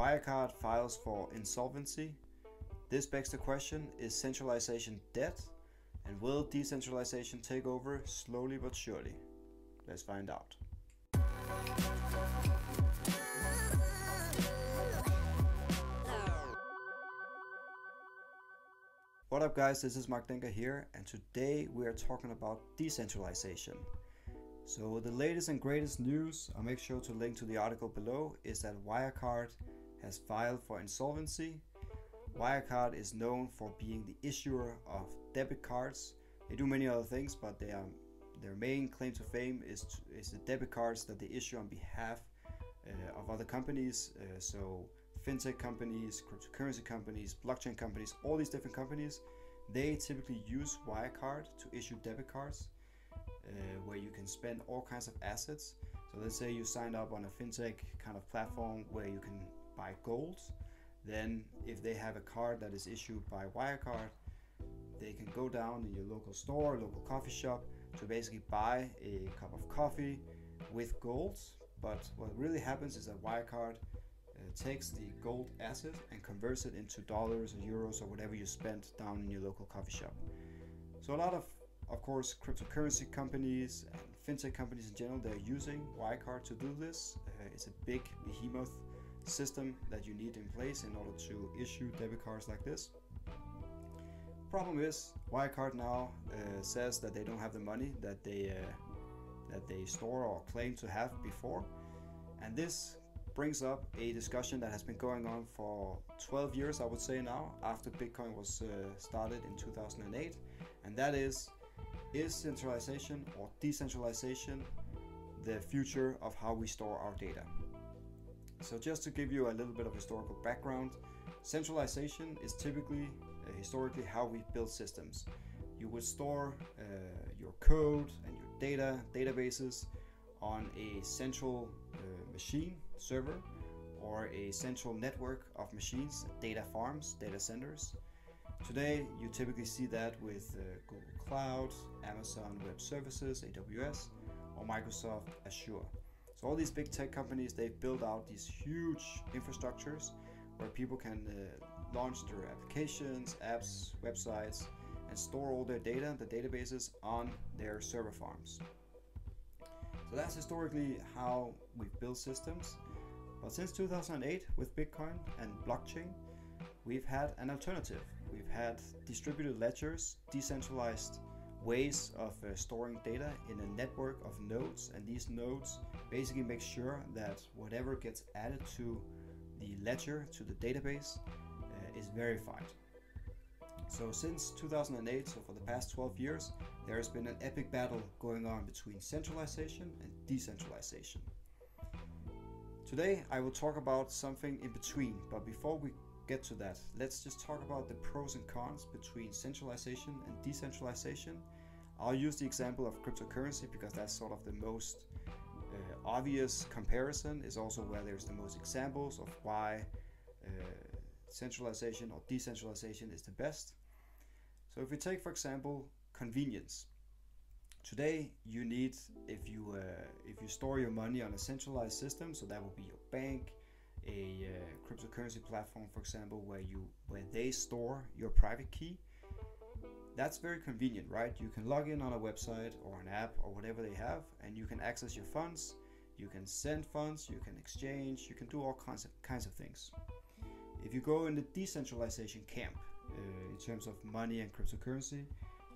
Wirecard files for insolvency. This begs the question is centralization dead? And will decentralization take over slowly but surely? Let's find out. What up guys, this is Mark Denker here and today we are talking about decentralization. So the latest and greatest news, I'll make sure to link to the article below, is that Wirecard has filed for insolvency. Wirecard is known for being the issuer of debit cards. They do many other things, but they are, their main claim to fame is, to, is the debit cards that they issue on behalf uh, of other companies. Uh, so fintech companies, cryptocurrency companies, blockchain companies, all these different companies, they typically use Wirecard to issue debit cards uh, where you can spend all kinds of assets. So let's say you signed up on a fintech kind of platform where you can buy gold. Then if they have a card that is issued by Wirecard, they can go down in your local store, local coffee shop to basically buy a cup of coffee with gold. But what really happens is that Wirecard uh, takes the gold asset and converts it into dollars or euros or whatever you spent down in your local coffee shop. So a lot of of course, cryptocurrency companies and fintech companies in general, they're using Wirecard to do this. Uh, it's a big behemoth system that you need in place in order to issue debit cards like this. Problem is, Wirecard now uh, says that they don't have the money that they uh, that they store or claim to have before, and this brings up a discussion that has been going on for 12 years, I would say now, after Bitcoin was uh, started in 2008, and that is is centralization or decentralization the future of how we store our data? So, just to give you a little bit of historical background, centralization is typically uh, historically how we build systems. You would store uh, your code and your data databases on a central uh, machine server or a central network of machines, data farms, data centers. Today, you typically see that with uh, Google Cloud, Amazon Web Services, AWS, or Microsoft Azure. So all these big tech companies, they've built out these huge infrastructures where people can uh, launch their applications, apps, websites, and store all their data, the databases, on their server farms. So that's historically how we've built systems. But since 2008, with Bitcoin and blockchain, we've had an alternative We've had distributed ledgers, decentralized ways of uh, storing data in a network of nodes, and these nodes basically make sure that whatever gets added to the ledger, to the database, uh, is verified. So, since 2008, so for the past 12 years, there has been an epic battle going on between centralization and decentralization. Today, I will talk about something in between, but before we get to that, let's just talk about the pros and cons between centralization and decentralization. I'll use the example of cryptocurrency because that's sort of the most obvious comparison, is also where there's the most examples of why uh, centralization or decentralization is the best. So, if we take, for example, convenience. Today, you need if you uh, if you store your money on a centralized system, so that will be your bank, a uh, cryptocurrency platform, for example, where you where they store your private key, that's very convenient, right? You can log in on a website or an app or whatever they have, and you can access your funds. You can send funds, you can exchange, you can do all kinds of kinds of things. If you go in the decentralization camp uh, in terms of money and cryptocurrency,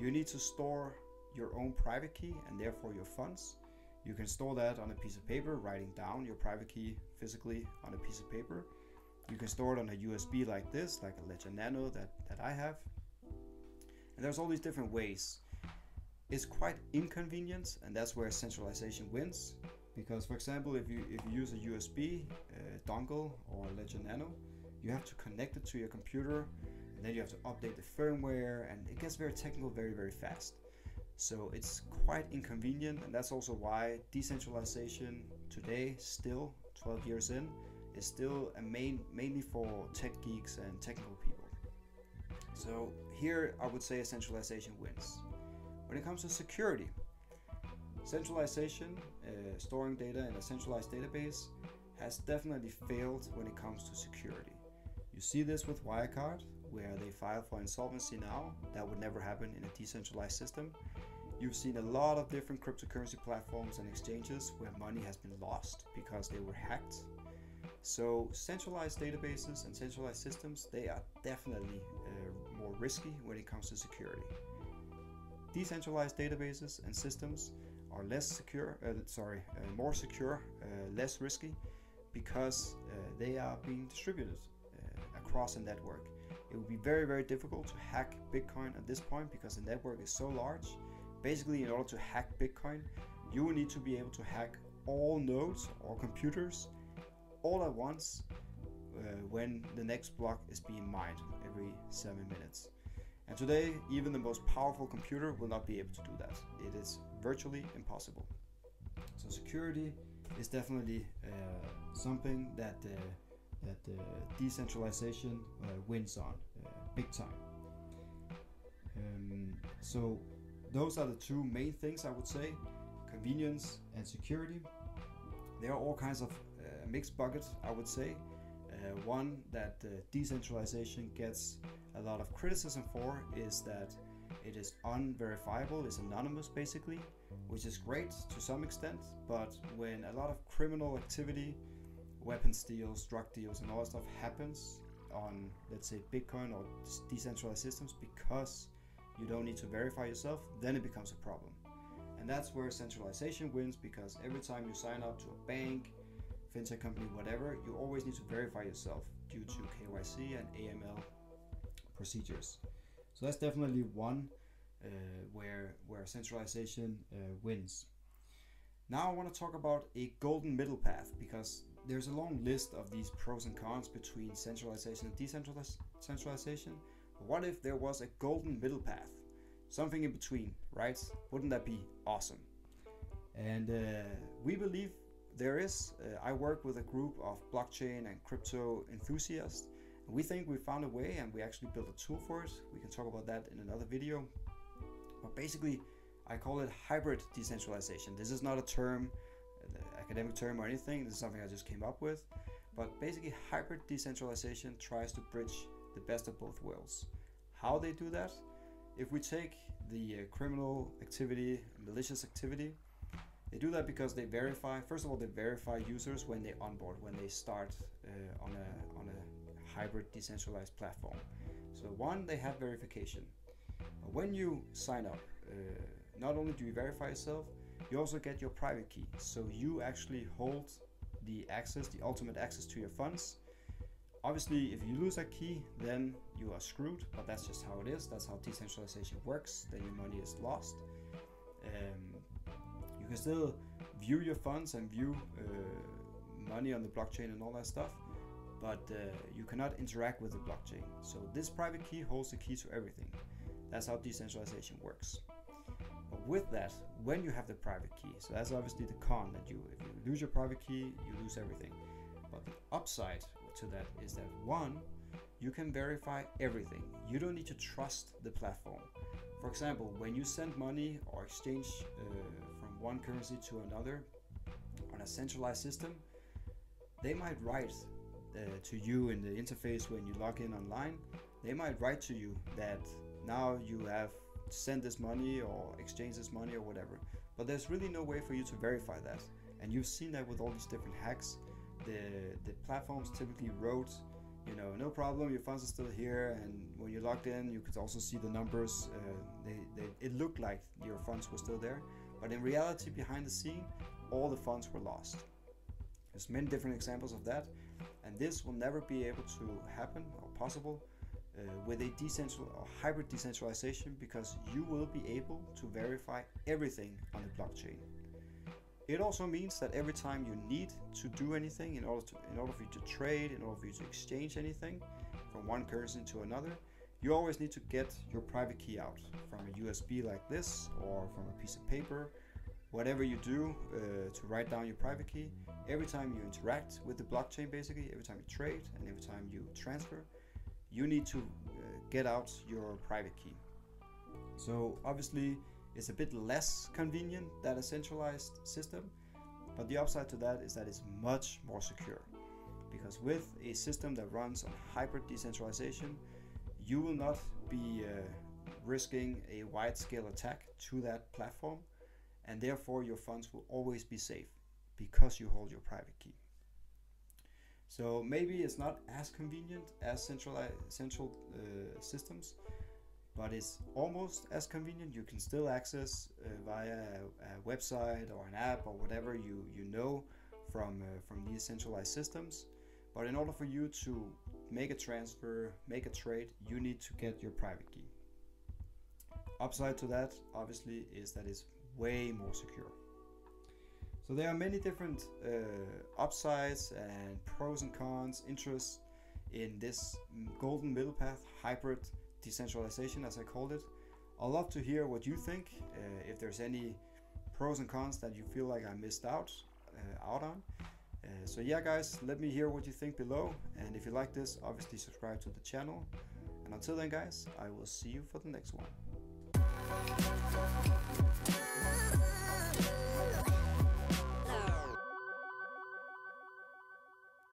you need to store your own private key and therefore your funds you can store that on a piece of paper, writing down your private key physically on a piece of paper. You can store it on a USB like this, like a Ledger Nano that, that I have. There's all these different ways. It's quite inconvenient, and that's where centralization wins. Because, for example, if you if you use a USB uh, dongle or Ledger Nano, you have to connect it to your computer, and then you have to update the firmware, and it gets very technical very very fast. So it's quite inconvenient, and that's also why decentralization today, still 12 years in, is still a main mainly for tech geeks and technical people. So here I would say centralization wins. When it comes to security, centralization, uh, storing data in a centralized database, has definitely failed when it comes to security. You see this with Wirecard, where they file for insolvency now. That would never happen in a decentralized system. You've seen a lot of different cryptocurrency platforms and exchanges where money has been lost because they were hacked. So centralized databases and centralized systems, they are definitely uh, more risky when it comes to security. Decentralized databases and systems are less secure, uh, sorry, uh, more secure, uh, less risky, because uh, they are being distributed uh, across a network. It would be very, very difficult to hack Bitcoin at this point because the network is so large. Basically, in order to hack Bitcoin, you need to be able to hack all nodes or computers all at once uh, when the next block is being mined every seven minutes. And today, even the most powerful computer will not be able to do that. It is virtually impossible. So security is definitely uh, something that uh, that uh, decentralization uh, wins on uh, big time. Um, so those are the two main things I would say: convenience and security. There are all kinds of mixed buckets, I would say. Uh, one that uh, decentralization gets a lot of criticism for is that it is unverifiable, it's anonymous basically, which is great to some extent, but when a lot of criminal activity, weapons deals, drug deals, and all that stuff happens on, let's say, Bitcoin or decentralized systems because you don't need to verify yourself, then it becomes a problem. And that's where centralization wins because every time you sign up to a bank, fintech company, whatever, you always need to verify yourself due to KYC and AML procedures. So that's definitely one uh, where where centralization uh, wins. Now I want to talk about a golden middle path because there's a long list of these pros and cons between centralization and decentralization. What if there was a golden middle path? Something in between, right? Wouldn't that be awesome? And uh, we believe there is. Uh, I work with a group of blockchain and crypto enthusiasts we think we found a way and we actually built a tool for it. We can talk about that in another video. But basically, I call it hybrid decentralization. This is not a term, an academic term or anything. This is something I just came up with. But basically, hybrid decentralization tries to bridge the best of both worlds. How they do that? If we take the uh, criminal activity, malicious activity, they do that because they verify. First of all, they verify users when they onboard, when they start uh, on a on a hybrid decentralized platform. So one, they have verification. When you sign up, uh, not only do you verify yourself, you also get your private key. So you actually hold the access, the ultimate access to your funds. Obviously, if you lose that key, then you are screwed, but that's just how it is. That's how decentralization works. Then your money is lost. Um, can still view your funds and view uh, money on the blockchain and all that stuff, but uh, you cannot interact with the blockchain. So this private key holds the key to everything. That's how decentralization works. But with that, when you have the private key, so that's obviously the con that you, if you lose your private key, you lose everything. But the upside to that is that one, you can verify everything. You don't need to trust the platform. For example, when you send money or exchange uh, one currency to another on a centralized system, they might write uh, to you in the interface when you log in online, they might write to you that now you have sent this money or exchange this money or whatever. But there's really no way for you to verify that. And you've seen that with all these different hacks. The the platforms typically wrote, you know, no problem, your funds are still here. And when you logged in, you could also see the numbers. Uh, they, they, it looked like your funds were still there, but in reality, behind the scene, all the funds were lost. There's many different examples of that, and this will never be able to happen or possible uh, with a decentral or hybrid decentralization because you will be able to verify everything on the blockchain. It also means that every time you need to do anything in order to in order for you to trade, in order for you to exchange anything from one currency to another, you always need to get your private key out from a USB like this or from a piece of paper whatever you do uh, to write down your private key, every time you interact with the blockchain, basically, every time you trade and every time you transfer, you need to uh, get out your private key. So, obviously, it's a bit less convenient than a centralized system, But the upside to that is that it's much more secure. Because with a system that runs on hybrid decentralization, you will not be uh, risking a wide scale attack to that platform, and therefore your funds will always be safe because you hold your private key. So maybe it's not as convenient as centralized central uh, systems, but it's almost as convenient. You can still access uh, via a, a, website or an app or whatever you you know from uh, from these centralized systems. But in order for you to make a transfer, make a trade, you need to get your private key. Upside to that, obviously, is that it's way more secure. So there are many different uh, upsides and pros and cons, interests in this golden middle path hybrid decentralization, as I called it. I'd love to hear what you think. Uh, if there's any pros and cons that you feel like I missed out uh, out on. Uh, so yeah, guys, let me hear what you think below. And if you like this, obviously subscribe to the channel. And until then, guys, I will see you for the next one.